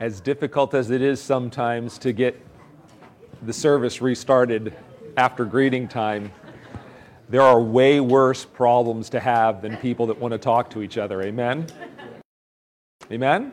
as difficult as it is sometimes to get the service restarted after greeting time, there are way worse problems to have than people that want to talk to each other. Amen? Amen?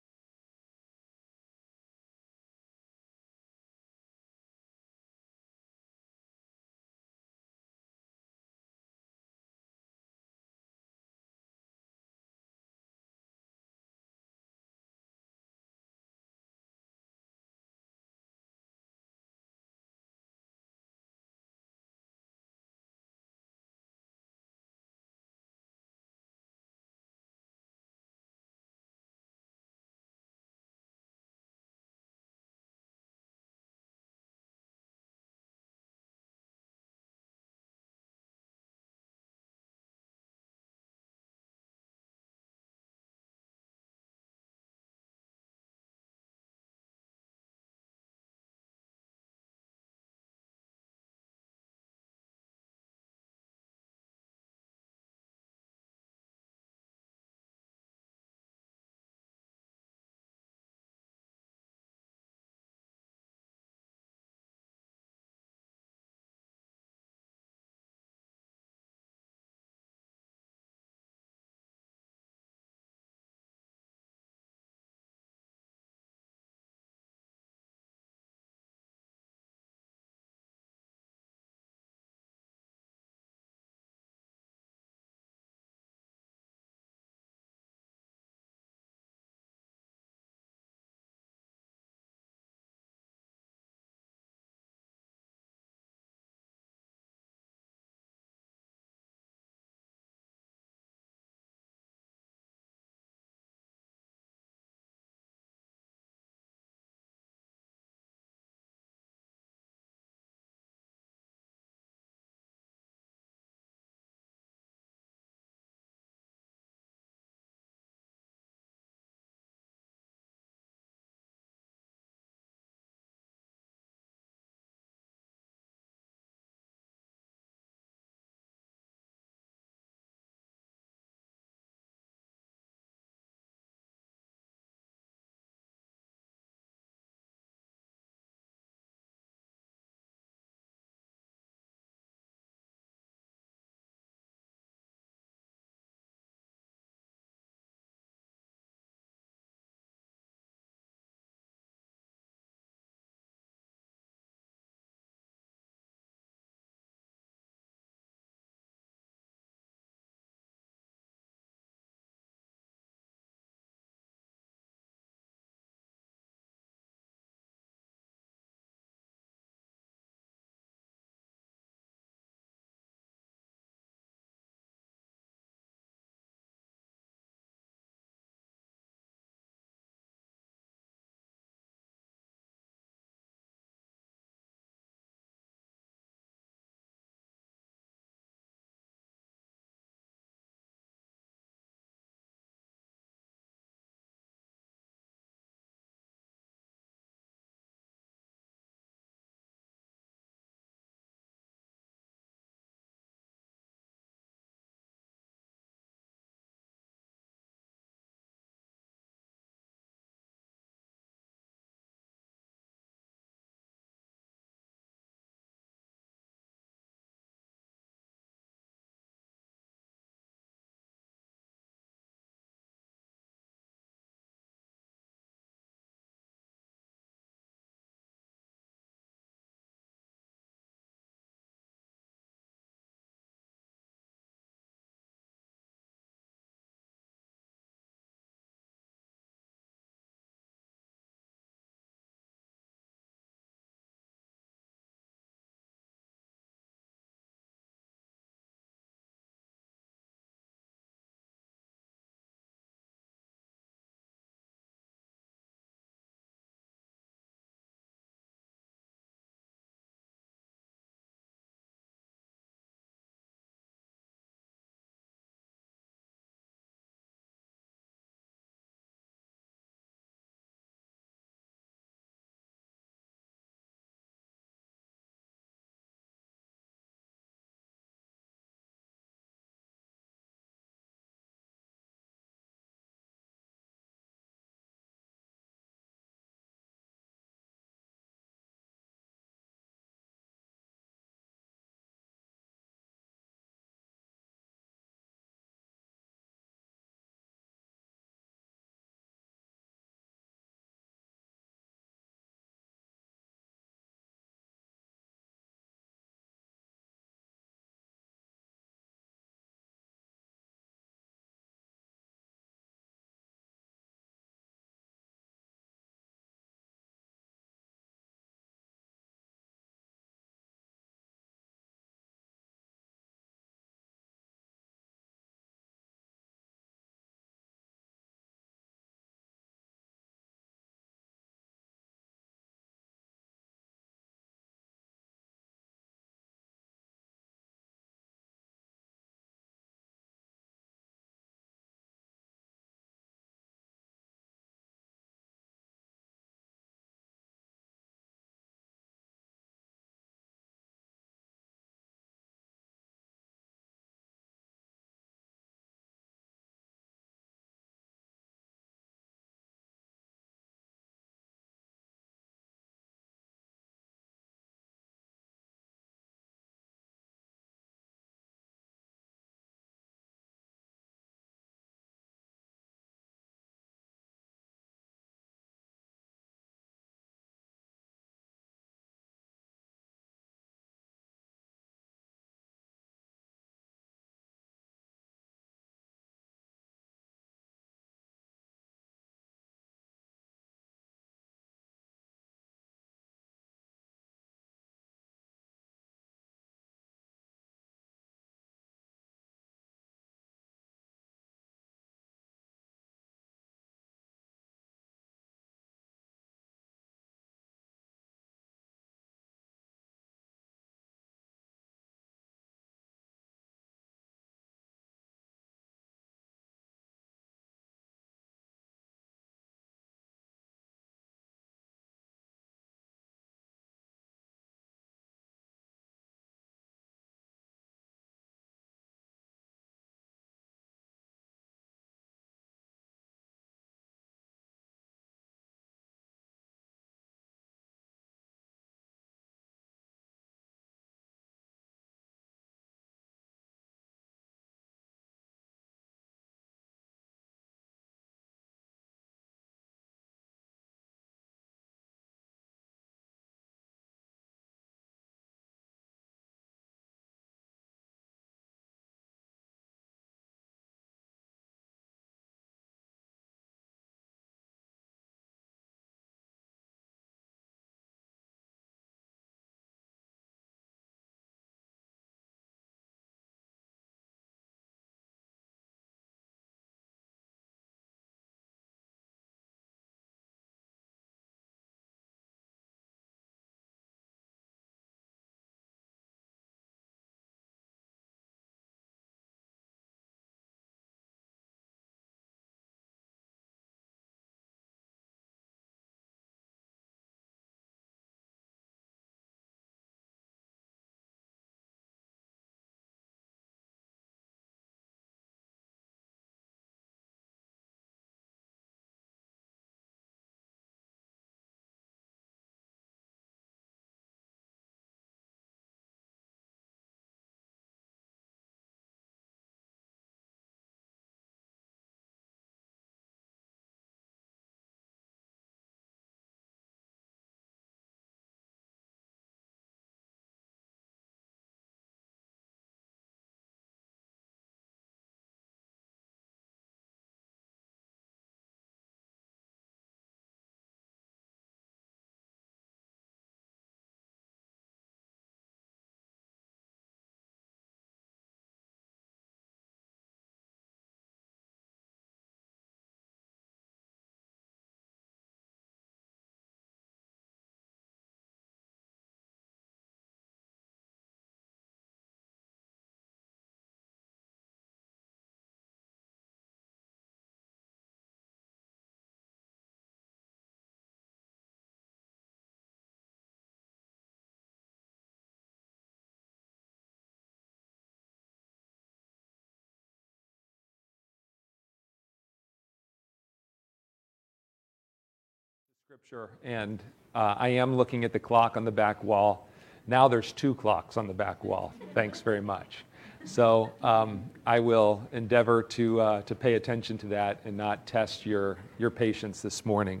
Scripture, and uh, I am looking at the clock on the back wall. Now there's two clocks on the back wall. Thanks very much. So um, I will endeavor to, uh, to pay attention to that and not test your, your patience this morning.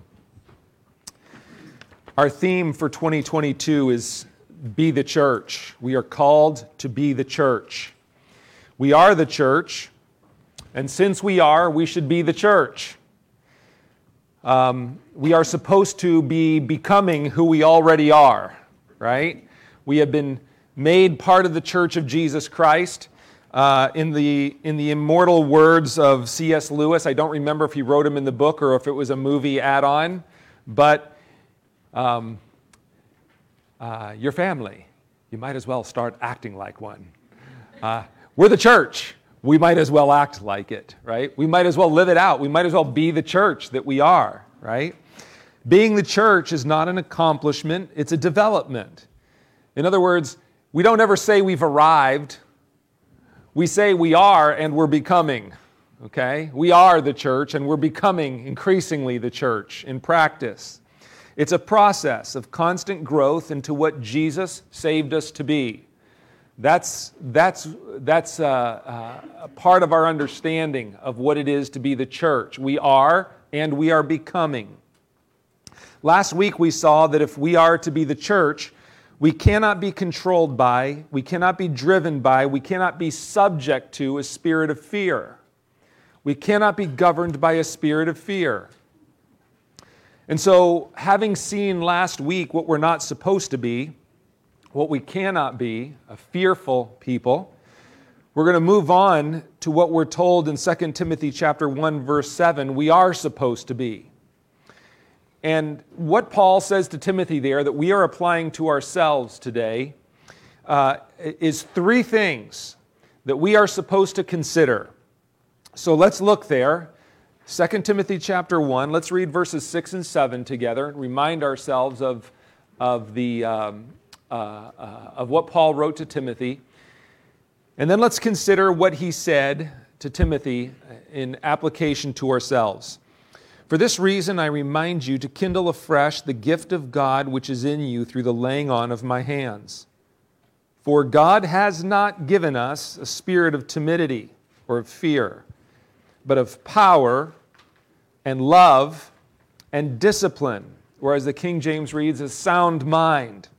Our theme for 2022 is Be the Church. We are called to be the church. We are the church, and since we are, we should be the church. Um, we are supposed to be becoming who we already are, right? We have been made part of the church of Jesus Christ. Uh, in, the, in the immortal words of C.S. Lewis, I don't remember if he wrote them in the book or if it was a movie add on, but um, uh, your family, you might as well start acting like one. Uh, we're the church we might as well act like it, right? We might as well live it out. We might as well be the church that we are, right? Being the church is not an accomplishment, it's a development. In other words, we don't ever say we've arrived. We say we are and we're becoming, okay? We are the church and we're becoming increasingly the church in practice. It's a process of constant growth into what Jesus saved us to be. That's, that's, that's uh, uh, a part of our understanding of what it is to be the church. We are and we are becoming. Last week we saw that if we are to be the church, we cannot be controlled by, we cannot be driven by, we cannot be subject to a spirit of fear. We cannot be governed by a spirit of fear. And so, having seen last week what we're not supposed to be, what we cannot be, a fearful people. We're going to move on to what we're told in 2 Timothy chapter 1 verse 7 we are supposed to be. And what Paul says to Timothy there that we are applying to ourselves today uh, is three things that we are supposed to consider. So let's look there. 2 Timothy chapter 1, let's read verses 6 and 7 together and remind ourselves of, of the, um, uh, uh, of what Paul wrote to Timothy. And then let's consider what he said to Timothy in application to ourselves. For this reason, I remind you to kindle afresh the gift of God which is in you through the laying on of my hands. For God has not given us a spirit of timidity or of fear, but of power and love and discipline, or as the King James reads, a sound mind.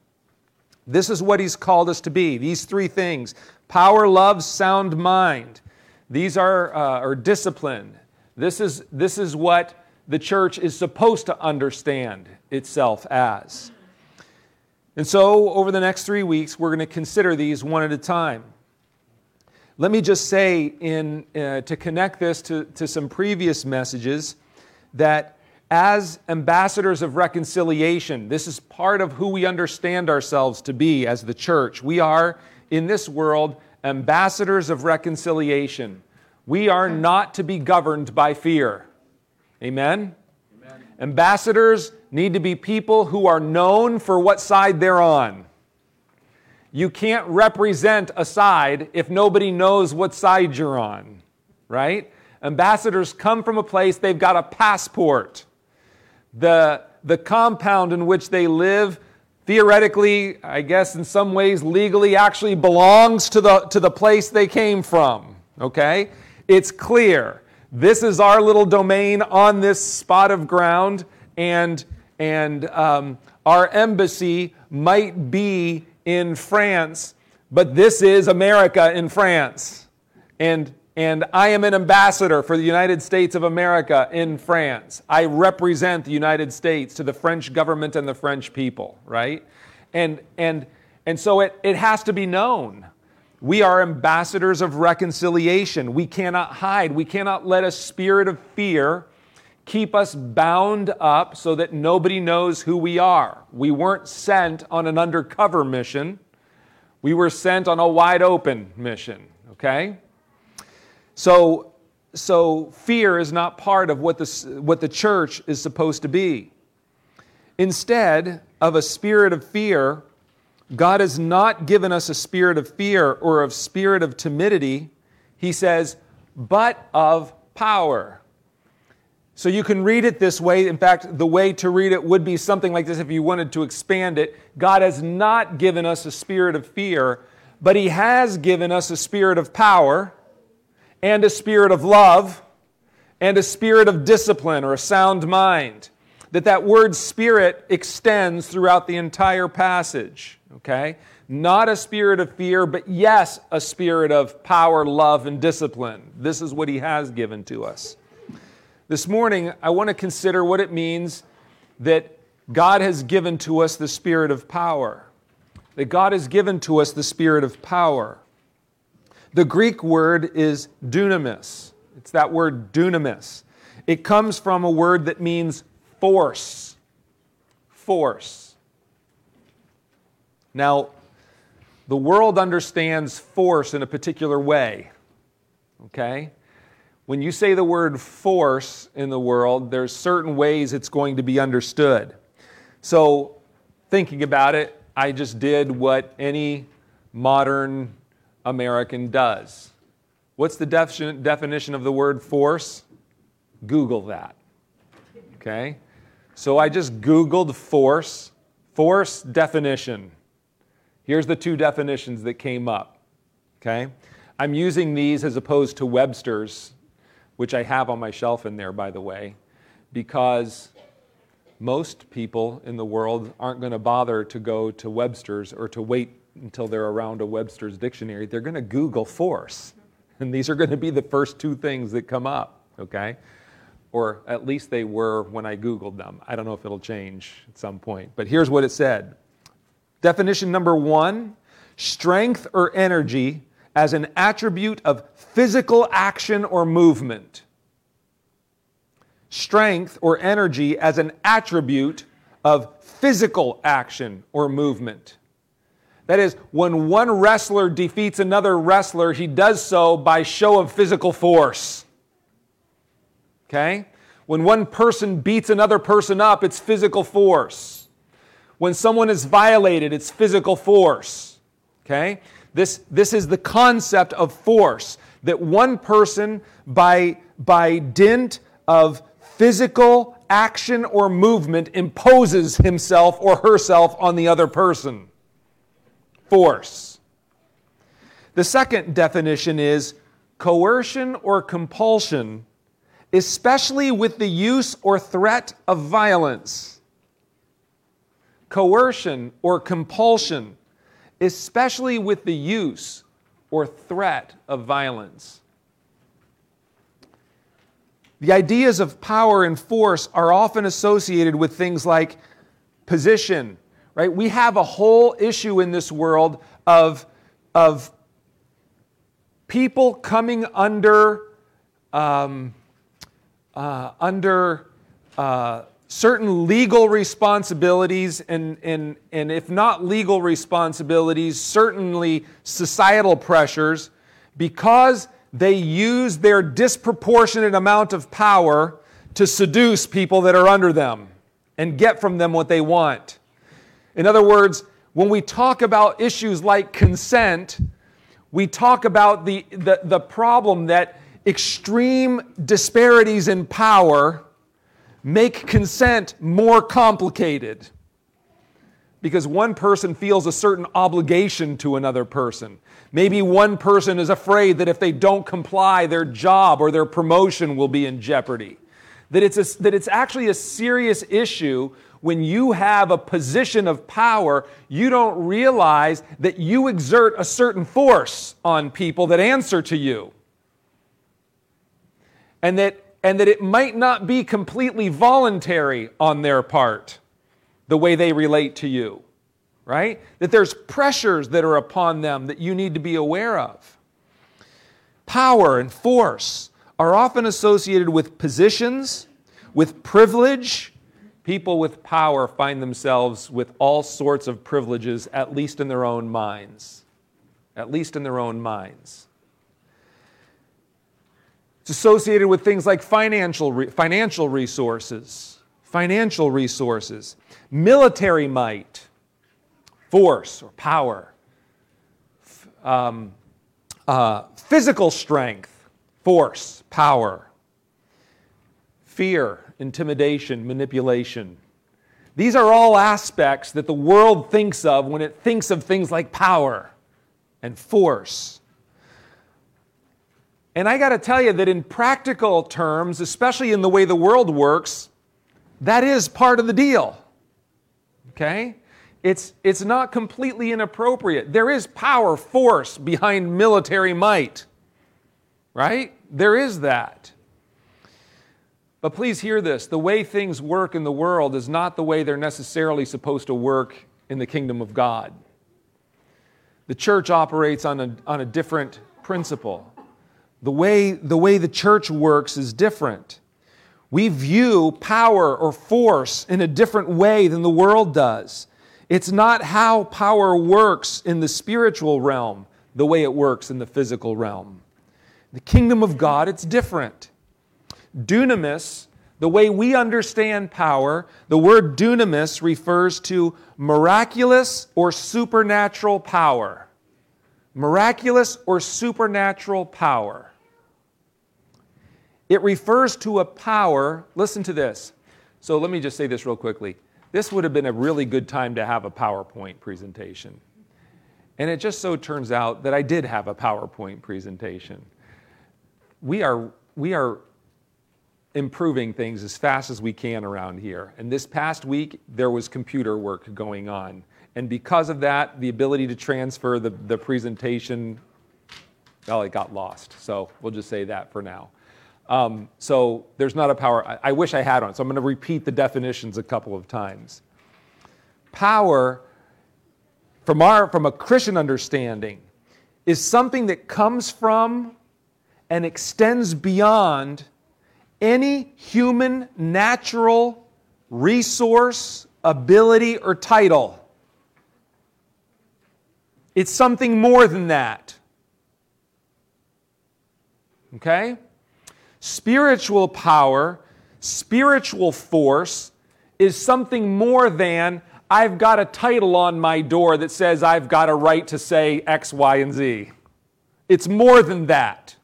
This is what he's called us to be. These three things power, love, sound mind. These are, uh, are discipline. This is, this is what the church is supposed to understand itself as. And so, over the next three weeks, we're going to consider these one at a time. Let me just say, in, uh, to connect this to, to some previous messages, that as ambassadors of reconciliation. This is part of who we understand ourselves to be as the church. We are, in this world, ambassadors of reconciliation. We are not to be governed by fear. Amen? Amen? Ambassadors need to be people who are known for what side they're on. You can't represent a side if nobody knows what side you're on, right? Ambassadors come from a place, they've got a passport the, the compound in which they live theoretically, I guess in some ways legally, actually belongs to the, to the place they came from. Okay? It's clear. This is our little domain on this spot of ground, and, and um, our embassy might be in France, but this is America in France. And and I am an ambassador for the United States of America in France. I represent the United States to the French government and the French people, right? And, and, and so it, it has to be known. We are ambassadors of reconciliation. We cannot hide. We cannot let a spirit of fear keep us bound up so that nobody knows who we are. We weren't sent on an undercover mission, we were sent on a wide open mission, okay? So, so fear is not part of what the, what the church is supposed to be. Instead of a spirit of fear, God has not given us a spirit of fear or of spirit of timidity. He says, but of power. So you can read it this way. In fact, the way to read it would be something like this if you wanted to expand it. God has not given us a spirit of fear, but He has given us a spirit of power and a spirit of love and a spirit of discipline or a sound mind. That that word spirit extends throughout the entire passage, okay? Not a spirit of fear, but yes, a spirit of power, love, and discipline. This is what he has given to us. This morning, I want to consider what it means that God has given to us the spirit of power. That God has given to us the spirit of power. The Greek word is dunamis. It's that word dunamis. It comes from a word that means force. Force. Now, the world understands force in a particular way. Okay? When you say the word force in the world, there's certain ways it's going to be understood. So, thinking about it, I just did what any modern American does. What's the definition of the word force? Google that. Okay? So I just Googled force, force definition. Here's the two definitions that came up. Okay? I'm using these as opposed to Webster's, which I have on my shelf in there, by the way, because most people in the world aren't going to bother to go to Webster's or to wait until they're around a Webster's dictionary. They're going to Google force. And these are going to be the first two things that come up, okay? Or at least they were when I Googled them. I don't know if it'll change at some point. But here's what it said Definition number one strength or energy as an attribute of physical action or movement. Strength or energy as an attribute of physical action or movement. That is, when one wrestler defeats another wrestler, he does so by show of physical force. Okay? When one person beats another person up, it's physical force. When someone is violated, it's physical force. Okay? This, this is the concept of force that one person, by, by dint of physical action or movement, imposes himself or herself on the other person force. The second definition is coercion or compulsion, especially with the use or threat of violence. Coercion or compulsion, especially with the use or threat of violence. The ideas of power and force are often associated with things like position, right? We have a whole issue in this world of, of people coming under, um, uh, under uh, certain legal responsibilities, and, and, and if not legal responsibilities, certainly societal pressures, because they use their disproportionate amount of power to seduce people that are under them and get from them what they want. In other words, when we talk about issues like consent, we talk about the, the, the problem that extreme disparities in power make consent more complicated because one person feels a certain obligation to another person. Maybe one person is afraid that if they don't comply, their job or their promotion will be in jeopardy. That it's, a, that it's actually a serious issue when you have a position of power, you don't realize that you exert a certain force on people that answer to you. And that, and that it might not be completely voluntary on their part, the way they relate to you, right? That there's pressures that are upon them that you need to be aware of. Power and force are often associated with positions, with privilege, people with power find themselves with all sorts of privileges, at least in their own minds. At least in their own minds. It's associated with things like financial, re- financial resources, financial resources, military might, force or power, um, uh, physical strength, force, power, fear, intimidation, manipulation. These are all aspects that the world thinks of when it thinks of things like power and force. And I got to tell you that in practical terms, especially in the way the world works, that is part of the deal. Okay? It's, it's not completely inappropriate. There is power, force behind military might, right? There is that. But please hear this the way things work in the world is not the way they're necessarily supposed to work in the kingdom of God. The church operates on a, on a different principle. The way, the way the church works is different. We view power or force in a different way than the world does. It's not how power works in the spiritual realm the way it works in the physical realm. The kingdom of God, it's different. Dunamis, the way we understand power, the word dunamis refers to miraculous or supernatural power. Miraculous or supernatural power. It refers to a power, listen to this. So let me just say this real quickly. This would have been a really good time to have a PowerPoint presentation. And it just so turns out that I did have a PowerPoint presentation. We are, we are improving things as fast as we can around here. And this past week, there was computer work going on. And because of that, the ability to transfer the, the presentation, well, it got lost. So we'll just say that for now. Um, so there's not a power. I, I wish I had one. So I'm going to repeat the definitions a couple of times. Power, from, our, from a Christian understanding, is something that comes from and extends beyond any human natural resource, ability, or title. It's something more than that. Okay? Spiritual power, spiritual force, is something more than I've got a title on my door that says I've got a right to say X, Y, and Z. It's more than that.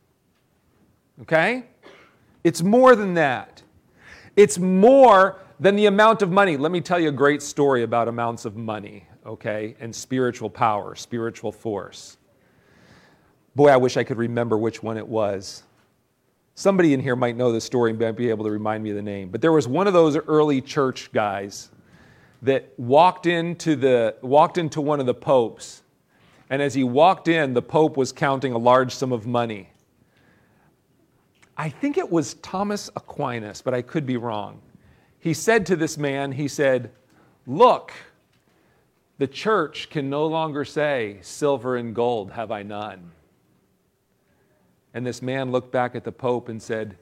Okay? It's more than that. It's more than the amount of money. Let me tell you a great story about amounts of money, okay, and spiritual power, spiritual force. Boy, I wish I could remember which one it was. Somebody in here might know the story and be able to remind me of the name. But there was one of those early church guys that walked into, the, walked into one of the popes. And as he walked in, the pope was counting a large sum of money. I think it was Thomas Aquinas, but I could be wrong. He said to this man, he said, Look, the church can no longer say, Silver and gold have I none. And this man looked back at the Pope and said,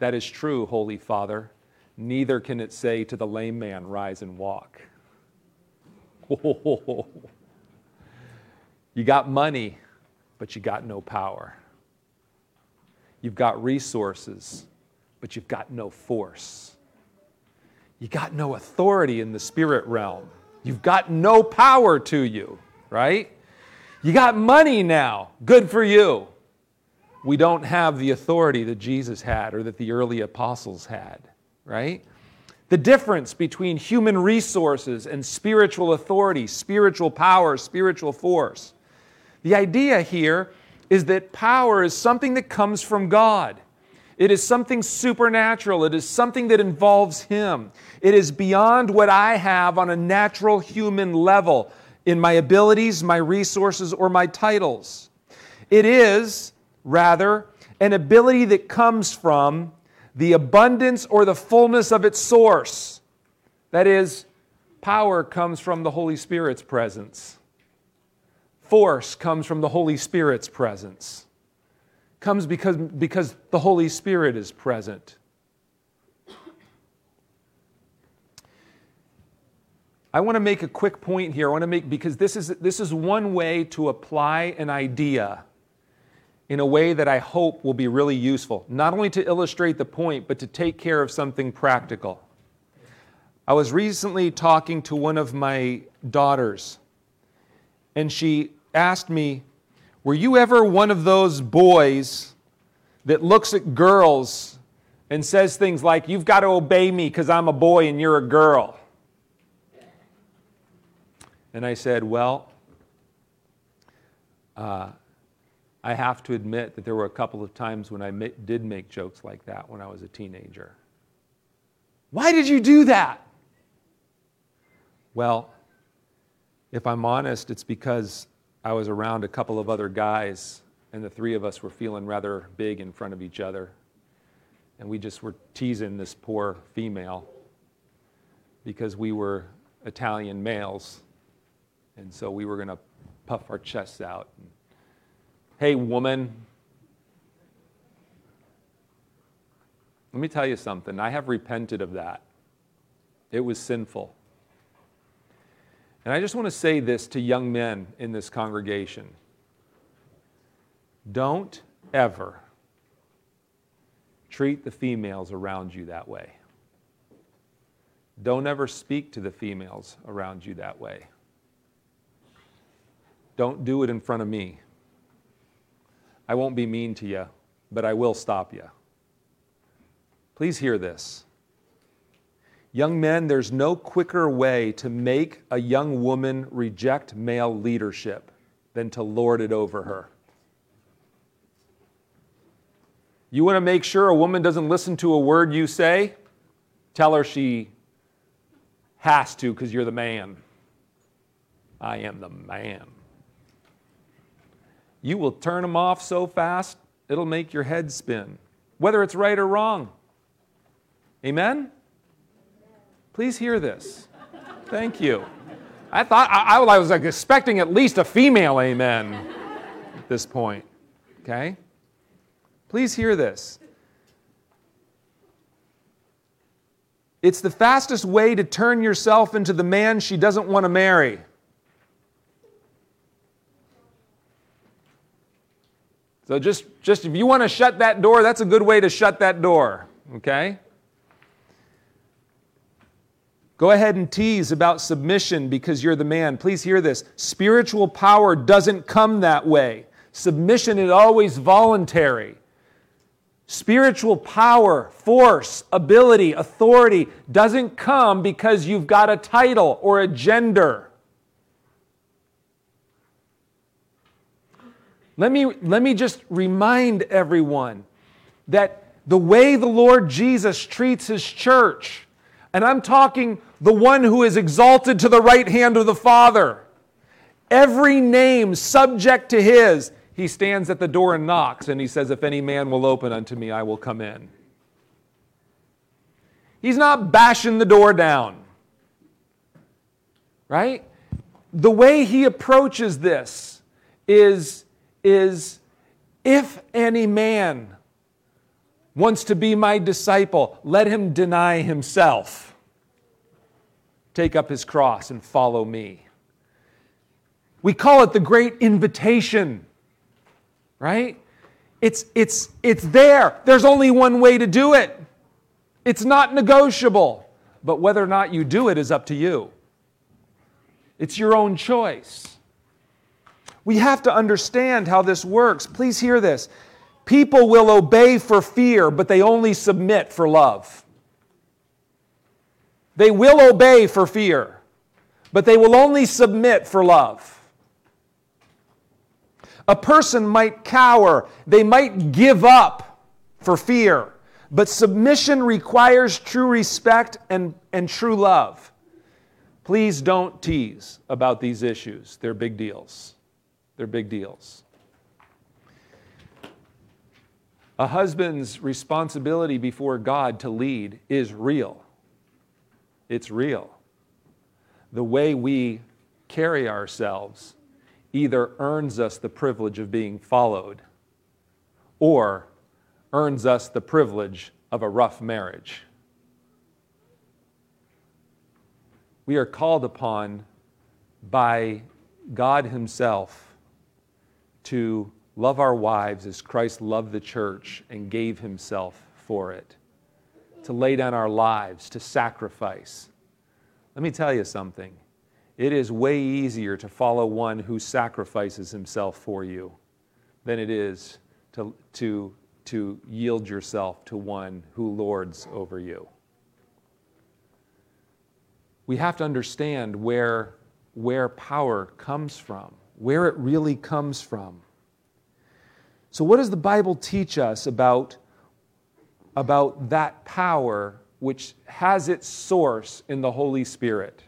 That is true, Holy Father. Neither can it say to the lame man, Rise and walk. You got money, but you got no power. You've got resources, but you've got no force. You got no authority in the spirit realm. You've got no power to you, right? You got money now. Good for you. We don't have the authority that Jesus had or that the early apostles had, right? The difference between human resources and spiritual authority, spiritual power, spiritual force. The idea here is that power is something that comes from God. It is something supernatural. It is something that involves Him. It is beyond what I have on a natural human level in my abilities, my resources, or my titles. It is, rather, an ability that comes from the abundance or the fullness of its source. That is, power comes from the Holy Spirit's presence. Force comes from the Holy Spirit's presence. Comes because, because the Holy Spirit is present. I want to make a quick point here. I want to make, because this is, this is one way to apply an idea in a way that I hope will be really useful, not only to illustrate the point, but to take care of something practical. I was recently talking to one of my daughters, and she asked me, Were you ever one of those boys that looks at girls and says things like, You've got to obey me because I'm a boy and you're a girl. And I said, Well, uh, I have to admit that there were a couple of times when I ma- did make jokes like that when I was a teenager. Why did you do that? Well, if I'm honest, it's because I was around a couple of other guys, and the three of us were feeling rather big in front of each other. And we just were teasing this poor female because we were Italian males. And so we were going to puff our chests out. Hey, woman, let me tell you something. I have repented of that. It was sinful. And I just want to say this to young men in this congregation don't ever treat the females around you that way. Don't ever speak to the females around you that way. Don't do it in front of me. I won't be mean to you, but I will stop you. Please hear this. Young men, there's no quicker way to make a young woman reject male leadership than to lord it over her. You want to make sure a woman doesn't listen to a word you say? Tell her she has to because you're the man. I am the man. You will turn them off so fast, it'll make your head spin, whether it's right or wrong. Amen? Please hear this. Thank you. I thought I, I was like expecting at least a female amen at this point. Okay? Please hear this. It's the fastest way to turn yourself into the man she doesn't want to marry. So just, just if you want to shut that door, that's a good way to shut that door. Okay? Go ahead and tease about submission because you're the man. Please hear this. Spiritual power doesn't come that way. Submission is always voluntary. Spiritual power, force, ability, authority doesn't come because you've got a title or a gender. Let me, let me just remind everyone that the way the Lord Jesus treats his church, and I'm talking the one who is exalted to the right hand of the Father. Every name subject to his. He stands at the door and knocks, and he says, If any man will open unto me, I will come in. He's not bashing the door down. Right? The way he approaches this is, is if any man wants to be my disciple, let him deny himself take up his cross and follow me. We call it the great invitation, right? It's, it's, it's there. There's only one way to do it. It's not negotiable. But whether or not you do it is up to you. It's your own choice. We have to understand how this works. Please hear this. People will obey for fear, but they only submit for love. They will obey for fear, but they will only submit for love. A person might cower, they might give up for fear, but submission requires true respect and, and true love. Please don't tease about these issues. They're big deals. They're big deals. A husband's responsibility before God to lead is real. It's real. The way we carry ourselves either earns us the privilege of being followed or earns us the privilege of a rough marriage. We are called upon by God Himself to love our wives as Christ loved the church and gave Himself for it to lay down our lives, to sacrifice. Let me tell you something. It is way easier to follow one who sacrifices himself for you than it is to, to to yield yourself to one who lords over you. We have to understand where, where power comes from, where it really comes from. So, what does the Bible teach us about, about that power which has its source in the Holy Spirit?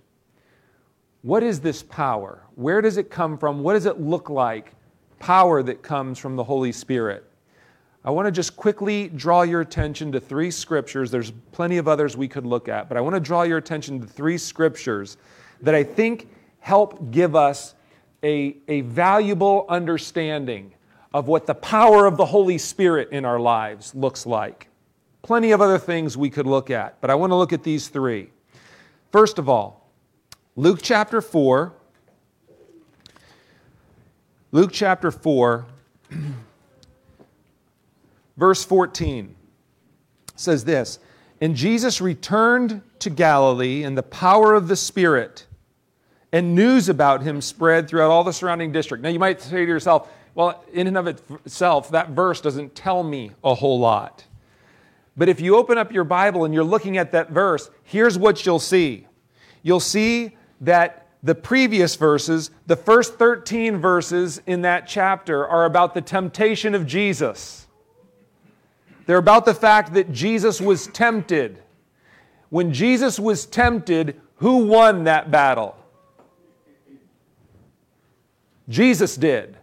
What is this power? Where does it come from? What does it look like? Power that comes from the Holy Spirit. I want to just quickly draw your attention to three scriptures. There's plenty of others we could look at, but I want to draw your attention to three scriptures that I think help give us a, a valuable understanding of what the power of the Holy Spirit in our lives looks like. Plenty of other things we could look at, but I want to look at these three. First of all, Luke chapter 4. Luke chapter 4 verse 14 says this And Jesus returned to Galilee in the power of the Spirit, and news about him spread throughout all the surrounding district. Now you might say to yourself, well, in and of itself, that verse doesn't tell me a whole lot. But if you open up your Bible and you're looking at that verse, here's what you'll see. You'll see that the previous verses, the first 13 verses in that chapter, are about the temptation of Jesus. They're about the fact that Jesus was tempted. When Jesus was tempted, who won that battle? Jesus did,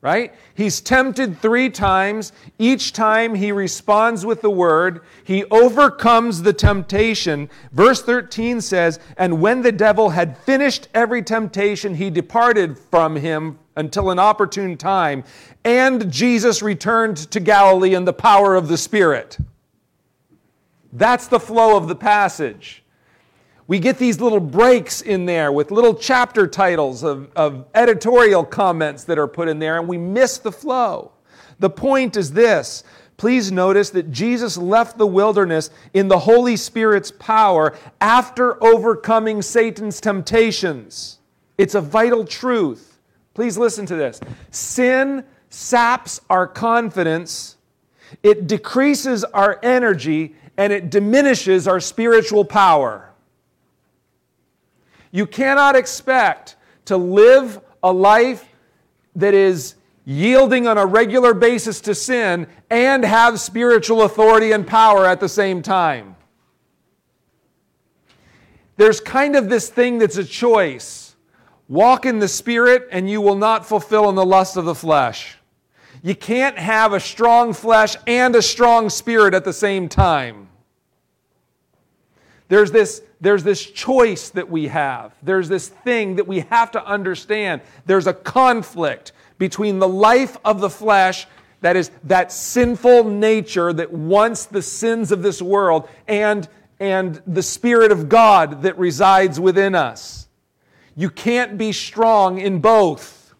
right? He's tempted three times. Each time he responds with the word. He overcomes the temptation. Verse 13 says, And when the devil had finished every temptation, he departed from him until an opportune time, and Jesus returned to Galilee in the power of the Spirit. That's the flow of the passage. We get these little breaks in there with little chapter titles of, of editorial comments that are put in there, and we miss the flow. The point is this please notice that Jesus left the wilderness in the Holy Spirit's power after overcoming Satan's temptations. It's a vital truth. Please listen to this. Sin saps our confidence, it decreases our energy, and it diminishes our spiritual power. You cannot expect to live a life that is yielding on a regular basis to sin and have spiritual authority and power at the same time. There's kind of this thing that's a choice. Walk in the Spirit, and you will not fulfill in the lust of the flesh. You can't have a strong flesh and a strong spirit at the same time. There's this, there's this choice that we have. There's this thing that we have to understand. There's a conflict between the life of the flesh, that is, that sinful nature that wants the sins of this world, and, and the Spirit of God that resides within us. You can't be strong in both.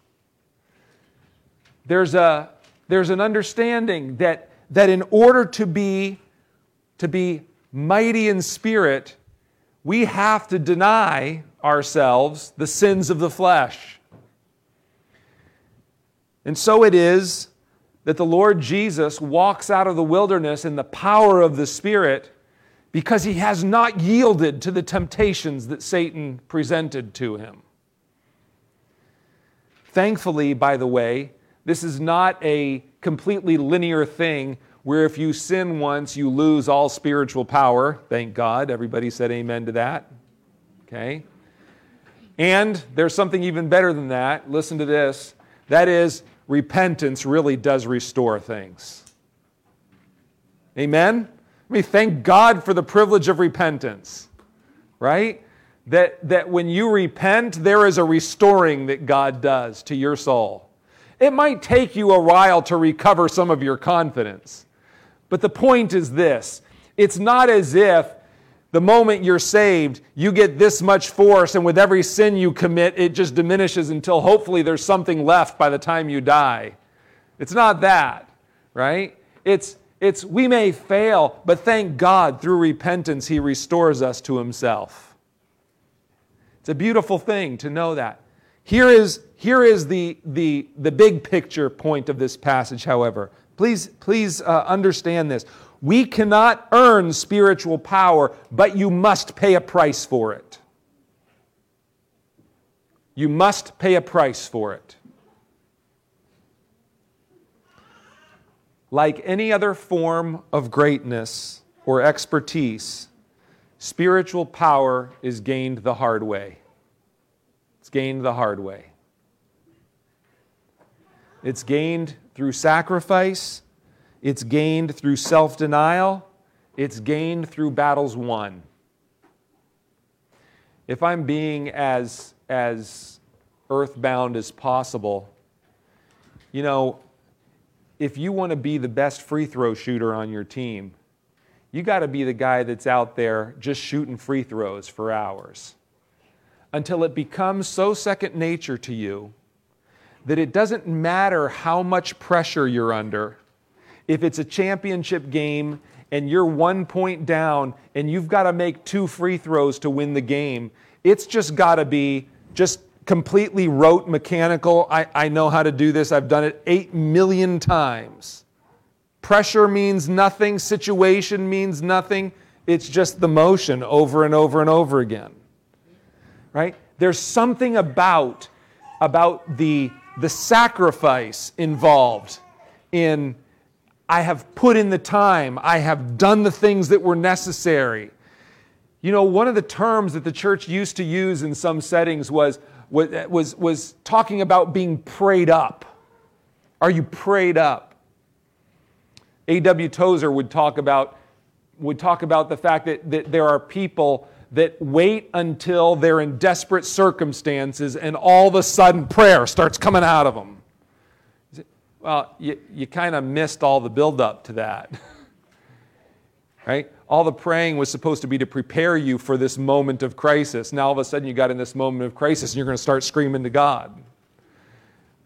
There's, a, there's an understanding that, that in order to be, to be mighty in spirit, we have to deny ourselves the sins of the flesh. And so it is that the Lord Jesus walks out of the wilderness in the power of the Spirit because he has not yielded to the temptations that Satan presented to him. Thankfully, by the way, this is not a completely linear thing where if you sin once, you lose all spiritual power. Thank God. Everybody said amen to that. Okay? And there's something even better than that. Listen to this. That is, repentance really does restore things. Amen? I mean, thank God for the privilege of repentance, right? That, that when you repent, there is a restoring that God does to your soul. It might take you a while to recover some of your confidence. But the point is this it's not as if the moment you're saved, you get this much force, and with every sin you commit, it just diminishes until hopefully there's something left by the time you die. It's not that, right? It's it's we may fail, but thank God through repentance he restores us to himself. It's a beautiful thing to know that. Here is, here is the, the, the big picture point of this passage, however. Please, please uh, understand this. We cannot earn spiritual power, but you must pay a price for it. You must pay a price for it. Like any other form of greatness or expertise, spiritual power is gained the hard way. It's gained the hard way. It's gained through sacrifice, it's gained through self denial, it's gained through battles won. If I'm being as, as earthbound as possible, you know, if you want to be the best free throw shooter on your team, you got to be the guy that's out there just shooting free throws for hours until it becomes so second nature to you that it doesn't matter how much pressure you're under. If it's a championship game and you're one point down and you've got to make two free throws to win the game, it's just got to be just completely rote mechanical. I, I know how to do this, I've done it eight million times. Pressure means nothing, situation means nothing. It's just the motion over and over and over again. Right? There's something about, about the, the sacrifice involved in I have put in the time, I have done the things that were necessary. You know, one of the terms that the church used to use in some settings was was, was talking about being prayed up. Are you prayed up? A.W. Tozer would talk about, would talk about the fact that, that there are people that wait until they're in desperate circumstances and all of a sudden prayer starts coming out of them. Well, you, you kind of missed all the buildup to that. right? all the praying was supposed to be to prepare you for this moment of crisis. Now all of a sudden you got in this moment of crisis and you're going to start screaming to God.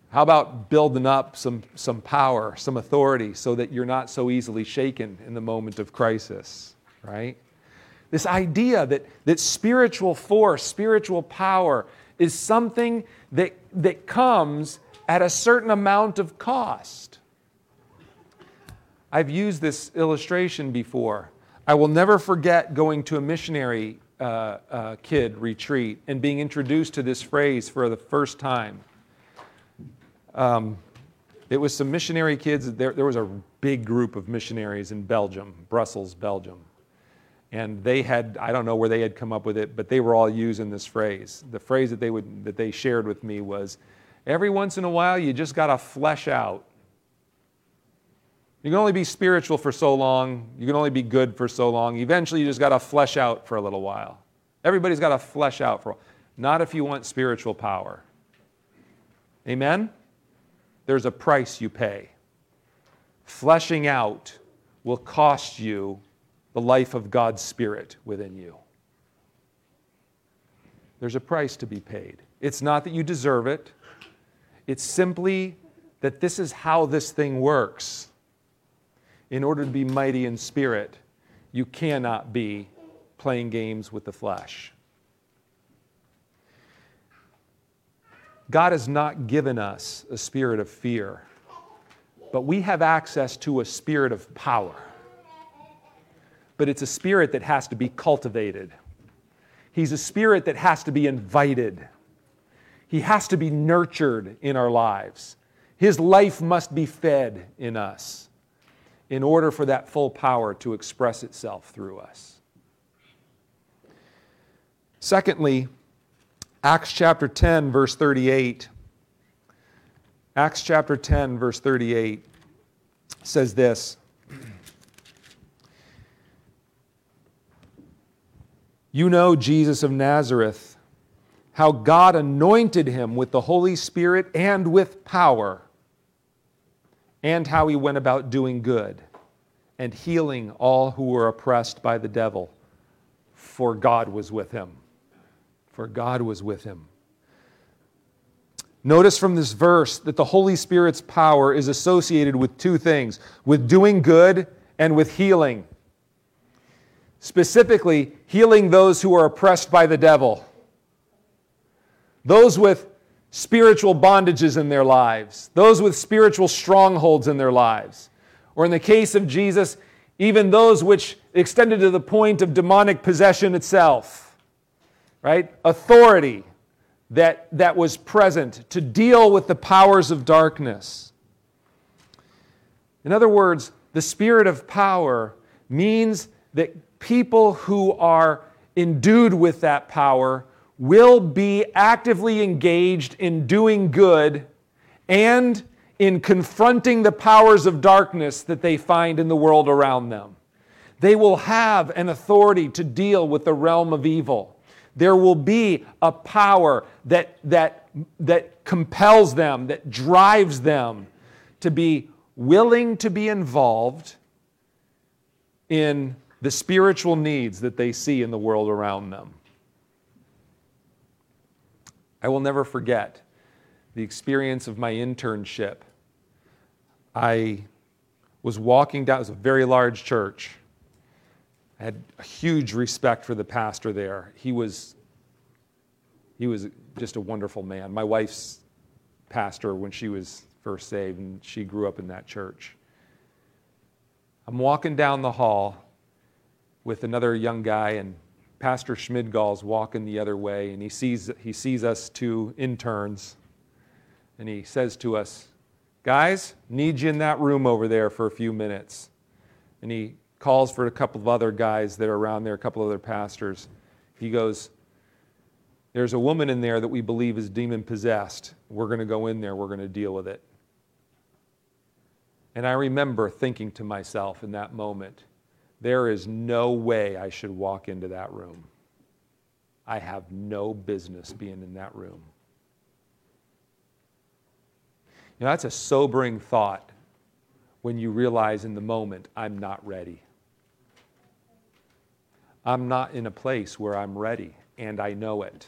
How about building up some, some power, some authority, so that you're not so easily shaken in the moment of crisis, right? This idea that, that spiritual force, spiritual power, is something that, that comes at a certain amount of cost. I've used this illustration before. I will never forget going to a missionary uh, uh, kid retreat and being introduced to this phrase for the first time. Um, it was some missionary kids. There, there was a big group of missionaries in Belgium, Brussels, Belgium. And they had, I don't know where they had come up with it, but they were all using this phrase. The phrase that they, would, that they shared with me was every once in a while, you just got to flesh out you can only be spiritual for so long. You can only be good for so long. Eventually, you just got to flesh out for a little while. Everybody's got to flesh out for Not if you want spiritual power. Amen? There's a price you pay. Fleshing out will cost you the life of God's Spirit within you. There's a price to be paid. It's not that you deserve it, it's simply that this is how this thing works in order to be mighty in spirit, you cannot be playing games with the flesh. God has not given us a spirit of fear, but we have access to a spirit of power. But it's a spirit that has to be cultivated. He's a spirit that has to be invited. He has to be nurtured in our lives. His life must be fed in us in order for that full power to express itself through us. Secondly, Acts chapter 10, verse 38. Acts chapter 10, verse 38 says this You know Jesus of Nazareth, how God anointed him with the Holy Spirit and with power and how he went about doing good and healing all who were oppressed by the devil, for God was with him. For God was with him. Notice from this verse that the Holy Spirit's power is associated with two things with doing good and with healing. Specifically, healing those who are oppressed by the devil, those with spiritual bondages in their lives, those with spiritual strongholds in their lives, or in the case of Jesus, even those which extended to the point of demonic possession itself. Right? Authority that, that was present to deal with the powers of darkness. In other words, the spirit of power means that people who are endued with that power will be actively engaged in doing good and in confronting the powers of darkness that they find in the world around them. They will have an authority to deal with the realm of evil. There will be a power that, that, that compels them, that drives them to be willing to be involved in the spiritual needs that they see in the world around them. I will never forget the experience of my internship. I was walking down, it was a very large church. I had a huge respect for the pastor there. He was, he was just a wonderful man. My wife's pastor when she was first saved, and she grew up in that church. I'm walking down the hall with another young guy, and Pastor Schmidgall's walking the other way, and he sees, he sees us two interns, and he says to us, Guys, need you in that room over there for a few minutes. And he calls for a couple of other guys that are around there, a couple of other pastors. He goes, There's a woman in there that we believe is demon possessed. We're going to go in there, we're going to deal with it. And I remember thinking to myself in that moment, there is no way I should walk into that room. I have no business being in that room. Know, that's a sobering thought when you realize in the moment, I'm not ready. I'm not in a place where I'm ready, and I know it.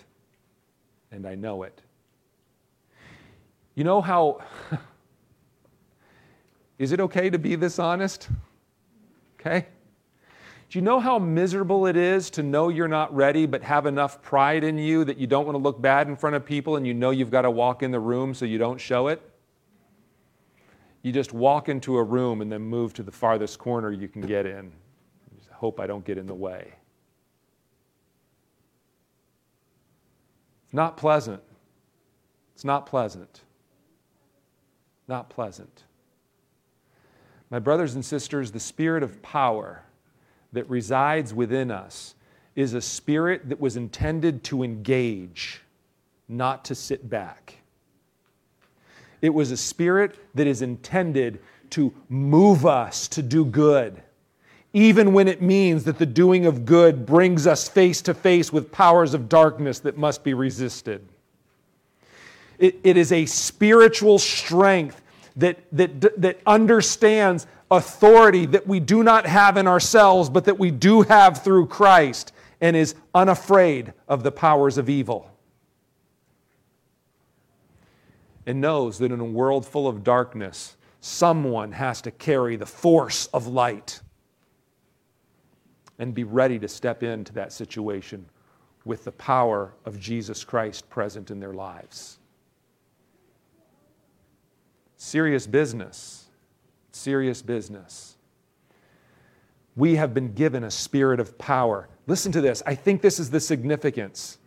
And I know it. You know how. Is it okay to be this honest? Okay? Do you know how miserable it is to know you're not ready but have enough pride in you that you don't want to look bad in front of people and you know you've got to walk in the room so you don't show it? You just walk into a room and then move to the farthest corner you can get in. Just hope I don't get in the way. It's not pleasant. It's not pleasant. Not pleasant. My brothers and sisters, the spirit of power that resides within us is a spirit that was intended to engage, not to sit back. It was a spirit that is intended to move us to do good, even when it means that the doing of good brings us face to face with powers of darkness that must be resisted. It, it is a spiritual strength that, that, that understands authority that we do not have in ourselves, but that we do have through Christ, and is unafraid of the powers of evil. And knows that in a world full of darkness, someone has to carry the force of light and be ready to step into that situation with the power of Jesus Christ present in their lives. Serious business. Serious business. We have been given a spirit of power. Listen to this. I think this is the significance.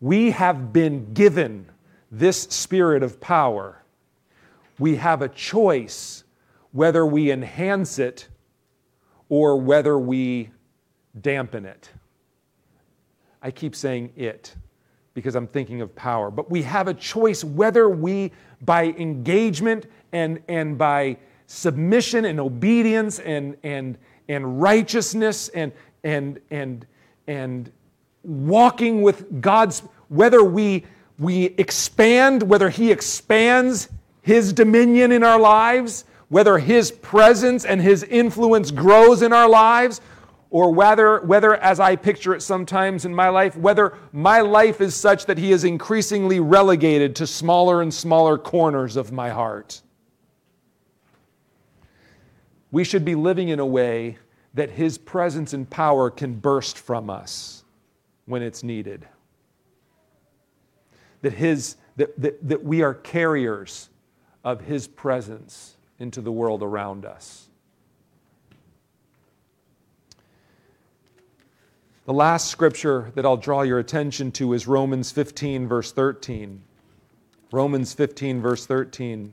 We have been given this spirit of power. We have a choice whether we enhance it or whether we dampen it. I keep saying it because I'm thinking of power. But we have a choice whether we, by engagement and, and by submission and obedience and, and, and righteousness and, and, and, and walking with God's, whether we, we expand, whether He expands His dominion in our lives, whether His presence and His influence grows in our lives, or whether, whether, as I picture it sometimes in my life, whether my life is such that He is increasingly relegated to smaller and smaller corners of my heart. We should be living in a way that His presence and power can burst from us when it's needed. That, his, that, that, that we are carriers of His presence into the world around us. The last scripture that I'll draw your attention to is Romans 15, verse 13. Romans 15, verse 13.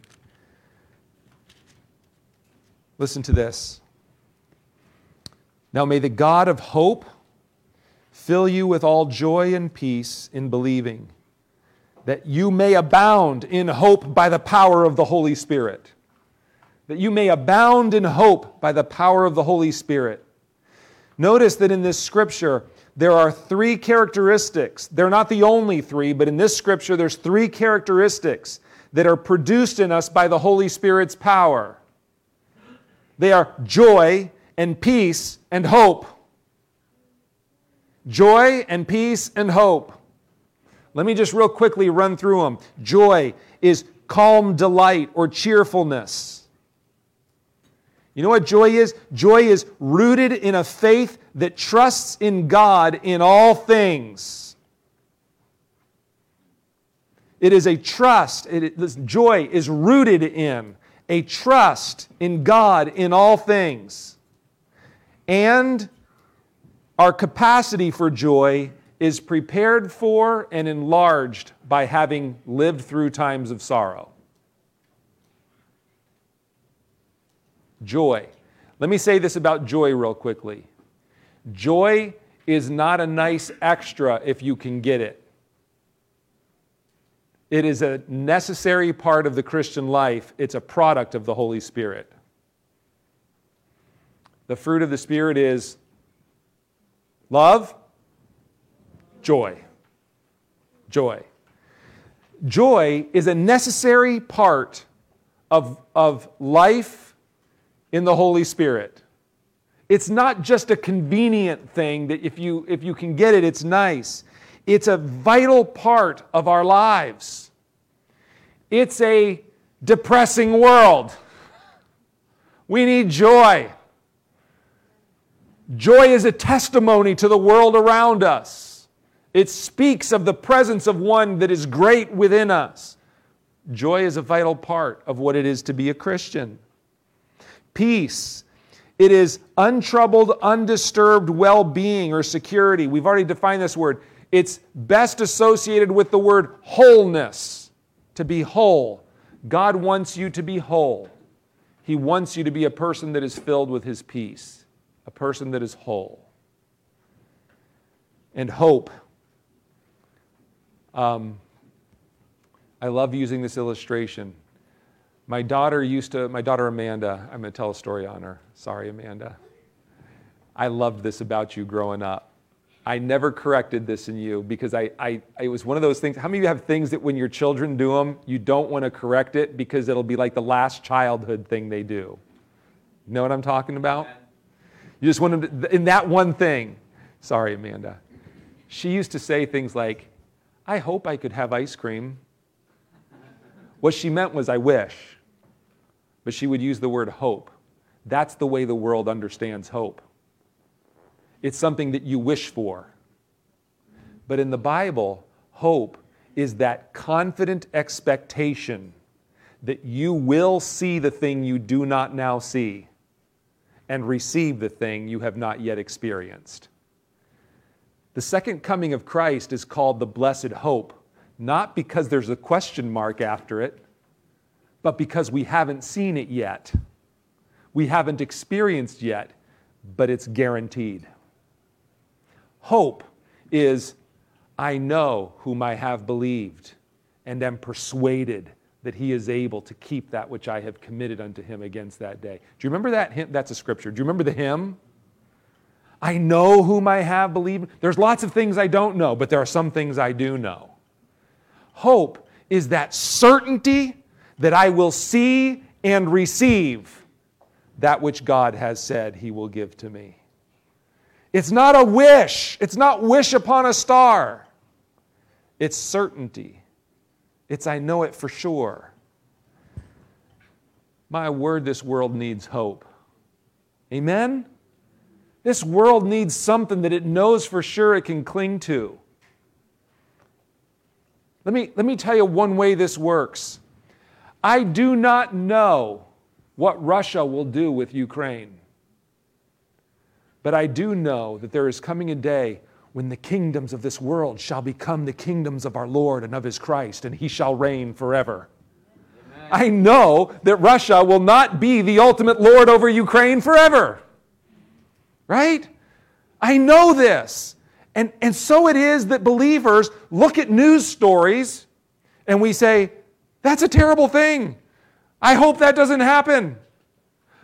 Listen to this. Now may the God of hope fill you with all joy and peace in believing, that you may abound in hope by the power of the Holy Spirit. That you may abound in hope by the power of the Holy Spirit. Notice that in this scripture, there are three characteristics. They're not the only three, but in this scripture, there's three characteristics that are produced in us by the Holy Spirit's power. They are joy and peace and hope. Joy and peace and hope. Let me just real quickly run through them. Joy is calm delight or cheerfulness. You know what joy is? Joy is rooted in a faith that trusts in God in all things. It is a trust. This joy is rooted in a trust in God in all things. And our capacity for joy is prepared for and enlarged by having lived through times of sorrow. Joy. Let me say this about joy real quickly. Joy is not a nice extra if you can get it. It is a necessary part of the Christian life, it's a product of the Holy Spirit. The fruit of the Spirit is love, joy. Joy. Joy is a necessary part of, of life in the Holy Spirit. It's not just a convenient thing that if you, if you can get it, it's nice. It's a vital part of our lives. It's a depressing world. We need joy. Joy is a testimony to the world around us. It speaks of the presence of one that is great within us. Joy is a vital part of what it is to be a Christian peace. It is untroubled, undisturbed well being or security. We've already defined this word. It's best associated with the word wholeness, to be whole. God wants you to be whole. He wants you to be a person that is filled with His peace, a person that is whole. And hope. Um, I love using this illustration. My daughter used to, my daughter Amanda, I'm going to tell a story on her. Sorry, Amanda. I loved this about you growing up. I never corrected this in you because I, I, it was one of those things. How many of you have things that when your children do them, you don't want to correct it because it'll be like the last childhood thing they do? Know what I'm talking about? You just want them to, in that one thing. Sorry, Amanda. She used to say things like, I hope I could have ice cream. What she meant was, I wish but she would use the word hope. That's the way the world understands hope. It's something that you wish for. But in the Bible, hope is that confident expectation that you will see the thing you do not now see and receive the thing you have not yet experienced. The second coming of Christ is called the blessed hope, not because there's a question mark after it, but because we haven't seen it yet. We haven't experienced yet, but it's guaranteed. Hope is I know whom I have believed and am persuaded that he is able to keep that which I have committed unto him against that day. Do you remember that hymn? That's a scripture. Do you remember the hymn? I know whom I have believed. There's lots of things I don't know, but there are some things I do know. Hope is that certainty that I will see and receive that which God has said He will give to me. It's not a wish, it's not wish upon a star. It's certainty. It's I know it for sure. My word, this world needs hope. Amen? This world needs something that it knows for sure it can cling to. Let me, let me tell you one way this works. I do not know what Russia will do with Ukraine. But I do know that there is coming a day when the kingdoms of this world shall become the kingdoms of our Lord and of his Christ, and he shall reign forever. Amen. I know that Russia will not be the ultimate Lord over Ukraine forever. Right? I know this. And, and so it is that believers look at news stories and we say, that's a terrible thing. I hope that doesn't happen.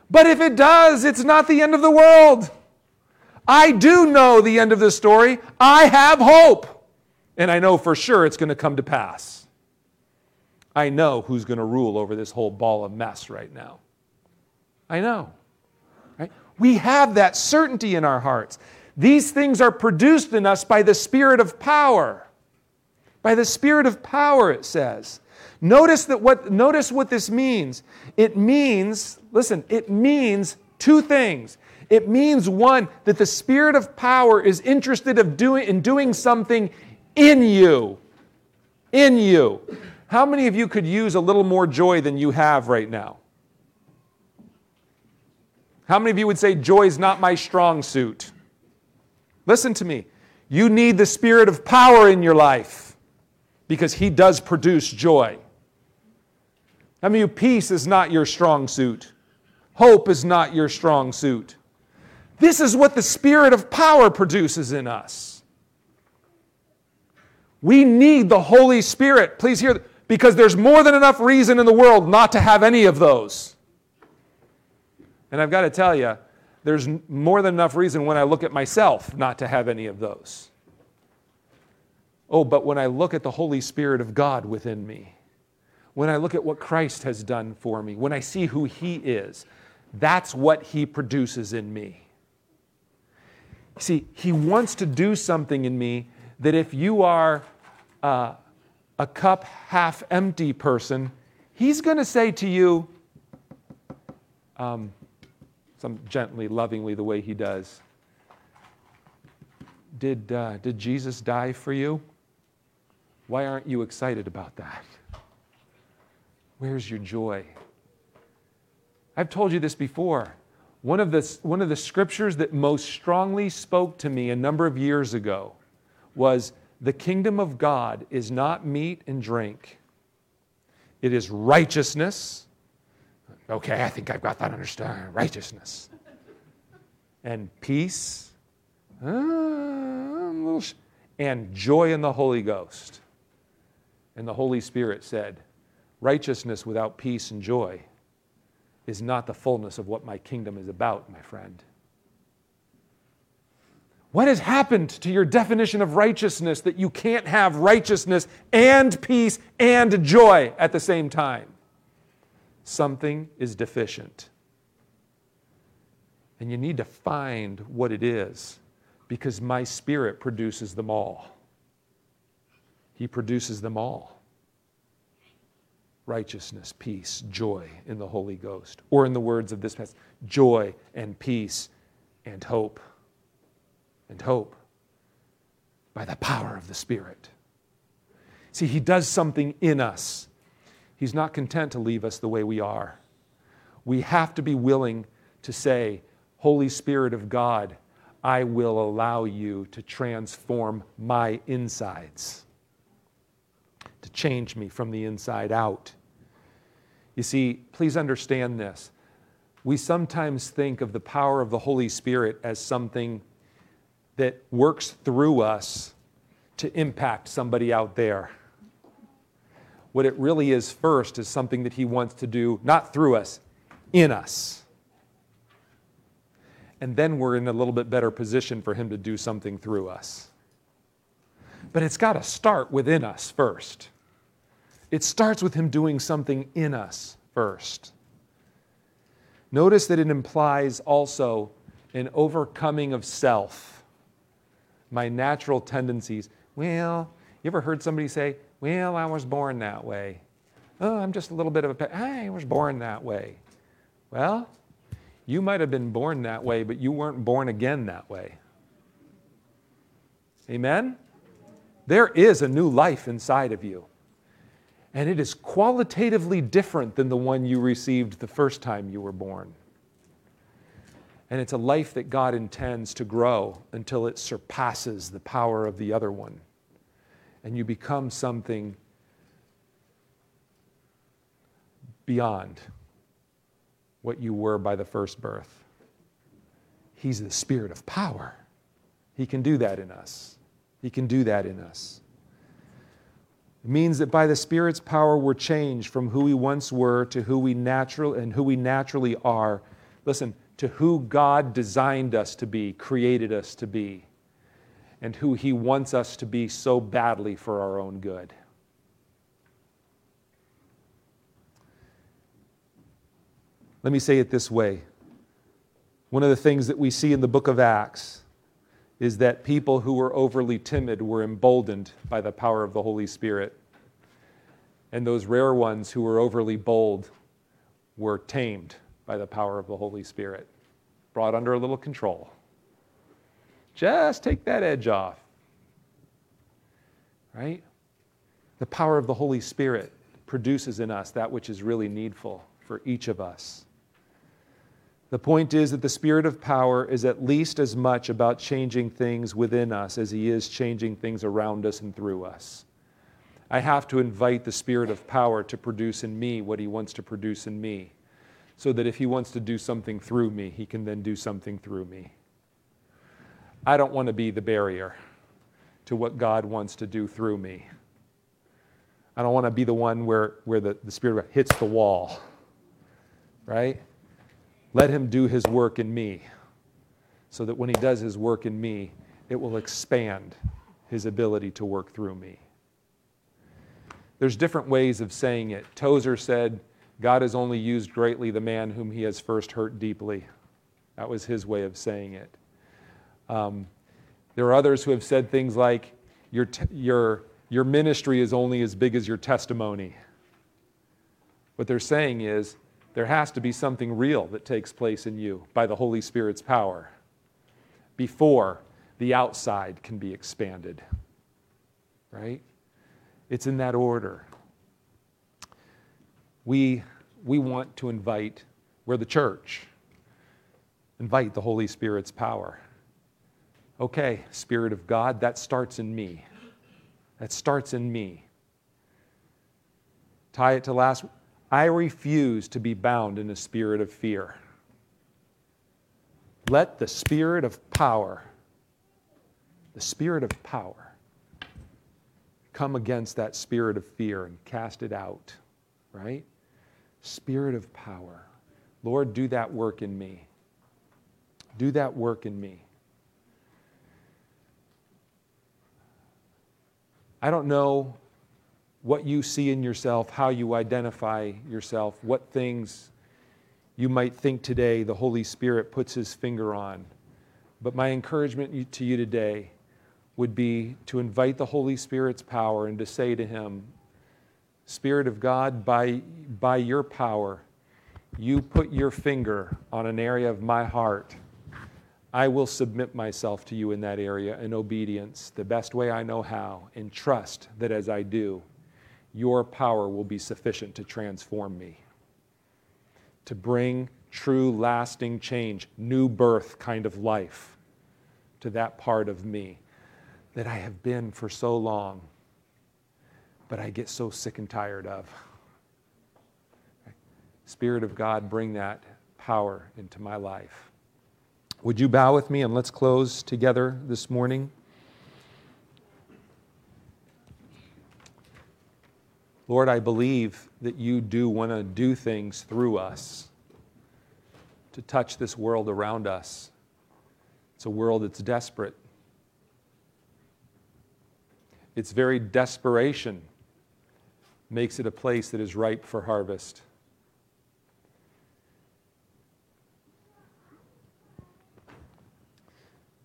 But if it does, it's not the end of the world. I do know the end of this story. I have hope. And I know for sure it's going to come to pass. I know who's going to rule over this whole ball of mess right now. I know. Right? We have that certainty in our hearts. These things are produced in us by the Spirit of power. By the Spirit of power, it says. Notice that what notice what this means. It means, listen, it means two things. It means one that the spirit of power is interested of doing in doing something in you. In you. How many of you could use a little more joy than you have right now? How many of you would say joy is not my strong suit? Listen to me. You need the spirit of power in your life because he does produce joy. How many of you, peace is not your strong suit? Hope is not your strong suit. This is what the spirit of power produces in us. We need the Holy Spirit. Please hear, because there's more than enough reason in the world not to have any of those. And I've got to tell you, there's more than enough reason when I look at myself not to have any of those. Oh, but when I look at the Holy Spirit of God within me, when I look at what Christ has done for me, when I see who He is, that's what He produces in me. See, He wants to do something in me that if you are uh, a cup half empty person, He's going to say to you, um, some gently, lovingly, the way He does, did, uh, did Jesus die for you? Why aren't you excited about that? Where's your joy? I've told you this before. One of, the, one of the scriptures that most strongly spoke to me a number of years ago was the kingdom of God is not meat and drink, it is righteousness. Okay, I think I've got that understood. Righteousness. And peace. Uh, and joy in the Holy Ghost. And the Holy Spirit said, Righteousness without peace and joy is not the fullness of what my kingdom is about, my friend. What has happened to your definition of righteousness that you can't have righteousness and peace and joy at the same time? Something is deficient. And you need to find what it is because my spirit produces them all. He produces them all righteousness, peace, joy in the Holy Ghost. Or in the words of this passage, joy and peace and hope. And hope by the power of the Spirit. See, He does something in us. He's not content to leave us the way we are. We have to be willing to say, Holy Spirit of God, I will allow you to transform my insides, to change me from the inside out. You see, please understand this. We sometimes think of the power of the Holy Spirit as something that works through us to impact somebody out there. What it really is first is something that He wants to do, not through us, in us. And then we're in a little bit better position for Him to do something through us. But it's got to start within us first. It starts with Him doing something in us first. Notice that it implies also an overcoming of self, my natural tendencies. Well, you ever heard somebody say, Well, I was born that way? Oh, I'm just a little bit of a pet. I was born that way. Well, you might have been born that way, but you weren't born again that way. Amen? There is a new life inside of you. And it is qualitatively different than the one you received the first time you were born. And it's a life that God intends to grow until it surpasses the power of the other one. And you become something beyond what you were by the first birth. He's the spirit of power. He can do that in us. He can do that in us. Means that by the Spirit's power, we're changed from who we once were to who we natural and who we naturally are. Listen, to who God designed us to be, created us to be, and who He wants us to be so badly for our own good. Let me say it this way. One of the things that we see in the book of Acts is that people who were overly timid were emboldened by the power of the Holy Spirit. And those rare ones who were overly bold were tamed by the power of the Holy Spirit, brought under a little control. Just take that edge off. Right? The power of the Holy Spirit produces in us that which is really needful for each of us. The point is that the Spirit of power is at least as much about changing things within us as He is changing things around us and through us. I have to invite the Spirit of power to produce in me what He wants to produce in me, so that if He wants to do something through me, He can then do something through me. I don't want to be the barrier to what God wants to do through me. I don't want to be the one where, where the, the Spirit hits the wall, right? Let him do his work in me so that when he does his work in me, it will expand his ability to work through me. There's different ways of saying it. Tozer said, God has only used greatly the man whom he has first hurt deeply. That was his way of saying it. Um, there are others who have said things like, your, t- your, your ministry is only as big as your testimony. What they're saying is, there has to be something real that takes place in you by the Holy Spirit's power before the outside can be expanded. Right? It's in that order. We, we want to invite, we're the church, invite the Holy Spirit's power. Okay, Spirit of God, that starts in me. That starts in me. Tie it to last I refuse to be bound in a spirit of fear. Let the spirit of power, the spirit of power, come against that spirit of fear and cast it out, right? Spirit of power. Lord, do that work in me. Do that work in me. I don't know what you see in yourself, how you identify yourself, what things you might think today the Holy Spirit puts his finger on. But my encouragement to you today would be to invite the Holy Spirit's power and to say to him, Spirit of God, by, by your power, you put your finger on an area of my heart. I will submit myself to you in that area in obedience, the best way I know how, and trust that as I do, your power will be sufficient to transform me, to bring true, lasting change, new birth kind of life to that part of me that I have been for so long, but I get so sick and tired of. Spirit of God, bring that power into my life. Would you bow with me and let's close together this morning? Lord, I believe that you do want to do things through us to touch this world around us. It's a world that's desperate. Its very desperation makes it a place that is ripe for harvest.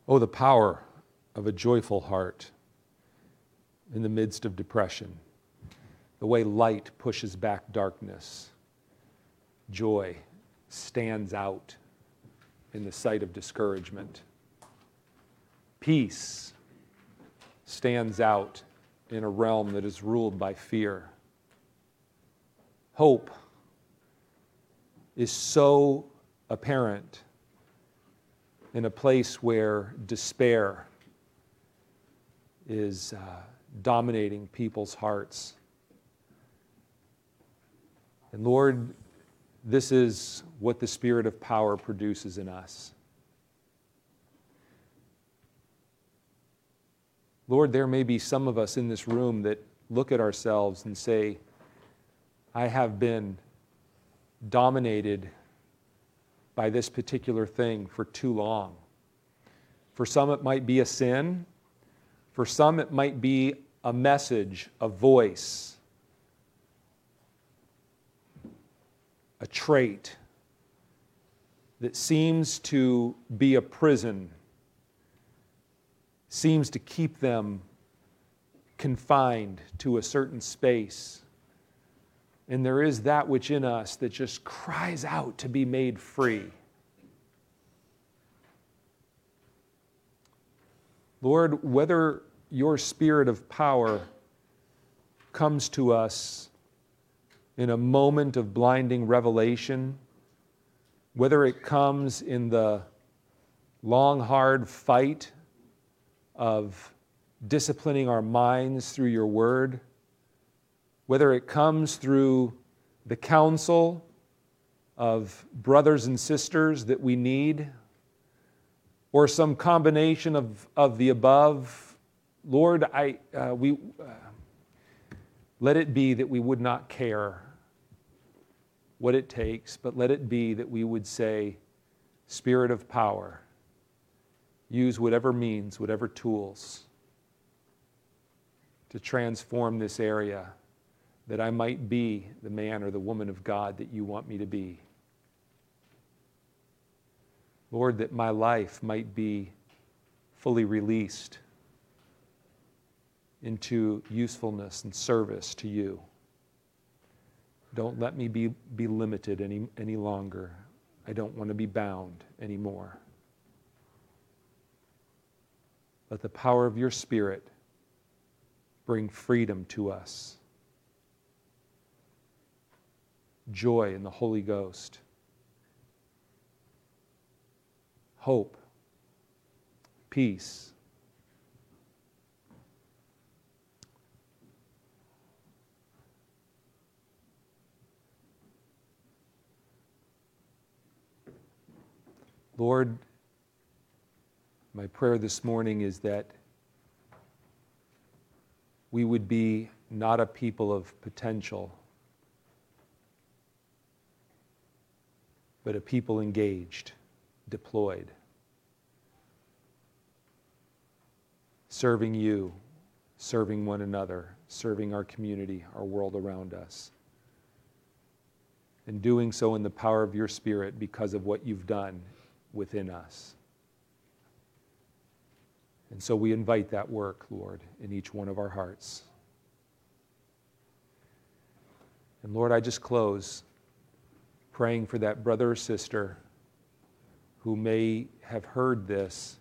Oh, the power of a joyful heart in the midst of depression the way light pushes back darkness. Joy stands out in the sight of discouragement. Peace stands out in a realm that is ruled by fear. hope is so apparent in a place where despair is uh, dominating people's hearts. And Lord, this is what the Spirit of power produces in us. Lord, there may be some of us in this room that look at ourselves and say, I have been dominated by this particular thing for too long. For some, it might be a sin. For some, it might be a message, a voice, a trait that seems to be a prison, seems to keep them confined to a certain space. And there is that which in us that just cries out to be made free. Lord, whether your spirit of power comes to us in a moment of blinding revelation, whether it comes in the long, hard fight of disciplining our minds through your word, whether it comes through the counsel of brothers and sisters that we need or some combination of, of the above. Lord, I, uh, we, uh, let it be that we would not care what it takes, but let it be that we would say, Spirit of power, use whatever means, whatever tools to transform this area that I might be the man or the woman of God that you want me to be. Lord, that my life might be fully released into usefulness and service to you. Don't let me be, be limited any, any longer. I don't want to be bound anymore. Let the power of your Spirit bring freedom to us, joy in the Holy Ghost. hope, peace. Lord, my prayer this morning is that we would be not a people of potential, but a people engaged deployed, serving you, serving one another, serving our community, our world around us. And doing so in the power of your Spirit because of what you've done within us. And so we invite that work, Lord, in each one of our hearts. And Lord, I just close praying for that brother or sister who may have heard this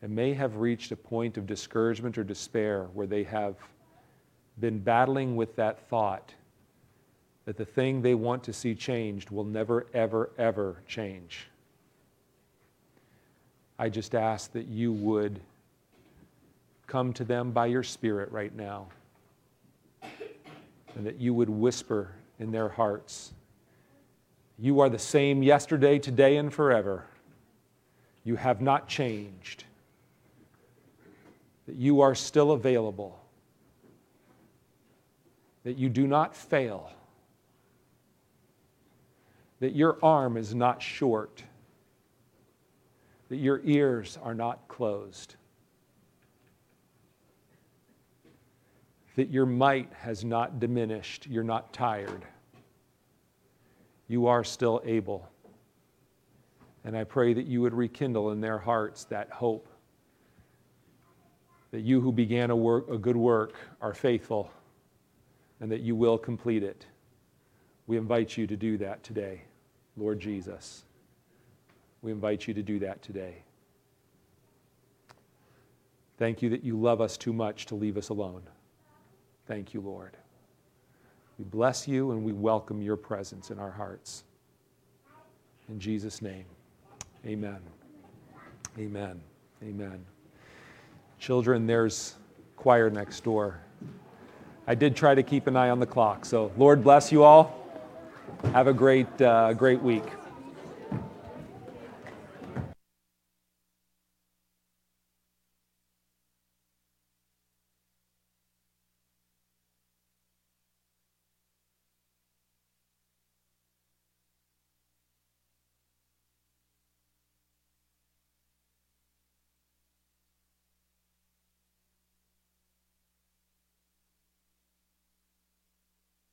and may have reached a point of discouragement or despair where they have been battling with that thought that the thing they want to see changed will never, ever, ever change. I just ask that you would come to them by your Spirit right now. And that you would whisper in their hearts, You are the same yesterday, today, and forever. You have not changed, that you are still available, that you do not fail, that your arm is not short, that your ears are not closed. that your might has not diminished, you're not tired. You are still able. And I pray that you would rekindle in their hearts that hope. That you who began a, work, a good work are faithful and that you will complete it. We invite you to do that today, Lord Jesus. We invite you to do that today. Thank you that you love us too much to leave us alone. Thank you, Lord. We bless you and we welcome your presence in our hearts. In Jesus' name, amen. Amen. Amen. Children, there's choir next door. I did try to keep an eye on the clock. So, Lord bless you all. Have a great, uh, great week.